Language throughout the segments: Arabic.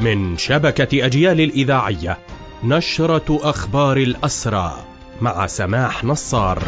من شبكة أجيال الإذاعية نشرة أخبار الأسرى مع سماح نصار.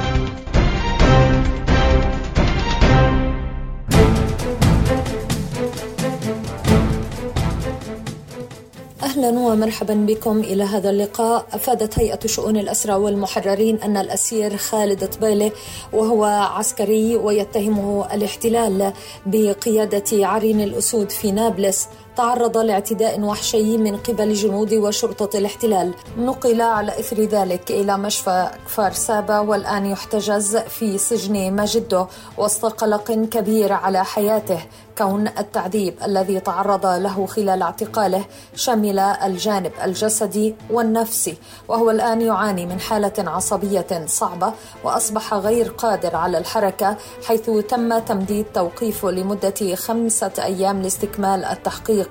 أهلا ومرحبا بكم إلى هذا اللقاء. أفادت هيئة شؤون الأسرى والمحررين أن الأسير خالد طبيله وهو عسكري ويتهمه الاحتلال بقيادة عرين الأسود في نابلس تعرض لاعتداء وحشي من قبل جنود وشرطة الاحتلال. نقل على إثر ذلك إلى مشفى كفار سابا والآن يحتجز في سجن مجده وسط قلق كبير على حياته. كون التعذيب الذي تعرض له خلال اعتقاله شمل الجانب الجسدي والنفسي وهو الآن يعاني من حالة عصبية صعبة وأصبح غير قادر على الحركة حيث تم تمديد توقيفه لمدة خمسة أيام لاستكمال التحقيق.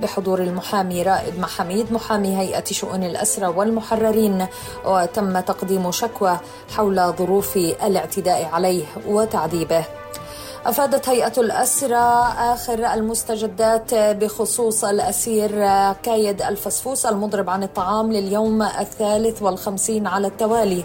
بحضور المحامي رائد محميد محامي هيئة شؤون الأسرى والمحررين. وتم تقديم شكوى حول ظروف الاعتداء عليه وتعذيبه. أفادت هيئة الأسرى آخر المستجدات بخصوص الأسير كايد الفسفوس المضرب عن الطعام لليوم الثالث والخمسين على التوالي.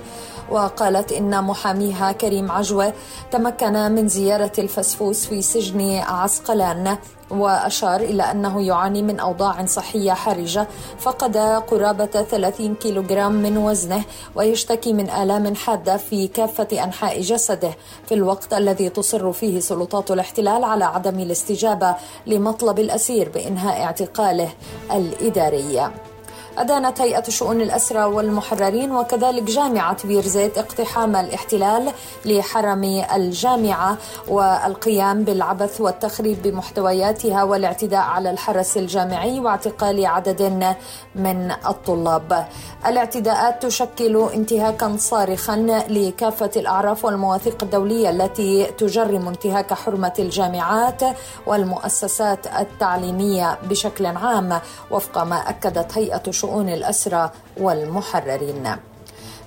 وقالت إن محاميها كريم عجوة تمكن من زيارة الفسفوس في سجن عسقلان. وأشار إلى أنه يعاني من أوضاع صحية حرجة فقد قرابة 30 كيلوغرام من وزنه ويشتكي من آلام حادة في كافة أنحاء جسده. في الوقت الذي تصر فيه سلطات الاحتلال على عدم الاستجابة لمطلب الأسير بإنهاء اعتقاله الإداري. أدانت هيئة شؤون الأسرى والمحررين وكذلك جامعة بيرزيت اقتحام الاحتلال لحرم الجامعة والقيام بالعبث والتخريب بمحتوياتها والاعتداء على الحرس الجامعي واعتقال عدد من الطلاب. الاعتداءات تشكل انتهاكا صارخا لكافة الأعراف والمواثيق الدولية التي تجرم انتهاك حرمة الجامعات والمؤسسات التعليمية بشكل عام وفق ما أكدت هيئة شؤون شؤون الأسرى والمحررين.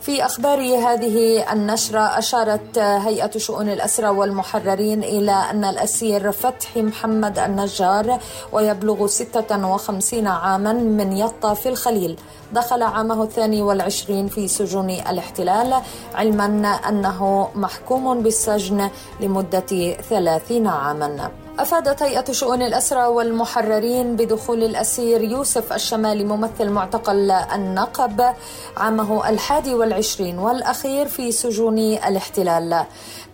في أخبار هذه النشرة أشارت هيئة شؤون الأسرى والمحررين إلى أن الأسير فتحي محمد النجار ويبلغ 56 عاما من يطا في الخليل. دخل عامه الثاني والعشرين في سجون الاحتلال علما أنه محكوم بالسجن لمدة ثلاثين عاما. أفادت هيئة شؤون الأسرى والمحررين بدخول الأسير يوسف الشمالي ممثل معتقل النقب عامه الحادي والعشرين والأخير في سجون الاحتلال.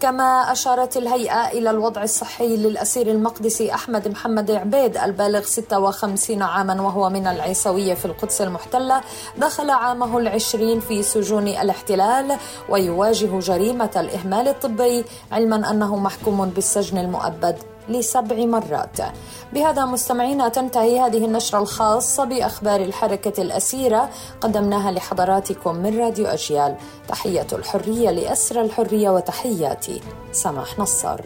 كما أشارت الهيئة إلى الوضع الصحي للأسير المقدسي أحمد محمد عبيد البالغ 56 عاما وهو من العيسوية في القدس المحتلة دخل عامه العشرين في سجون الاحتلال ويواجه جريمة الإهمال الطبي علما أنه محكوم بالسجن المؤبد. لسبع مرات. بهذا مستمعينا تنتهي هذه النشرة الخاصة بأخبار الحركة الأسيرة قدمناها لحضراتكم من راديو أجيال. تحية الحرية لأسر الحرية وتحياتي. سماح نصار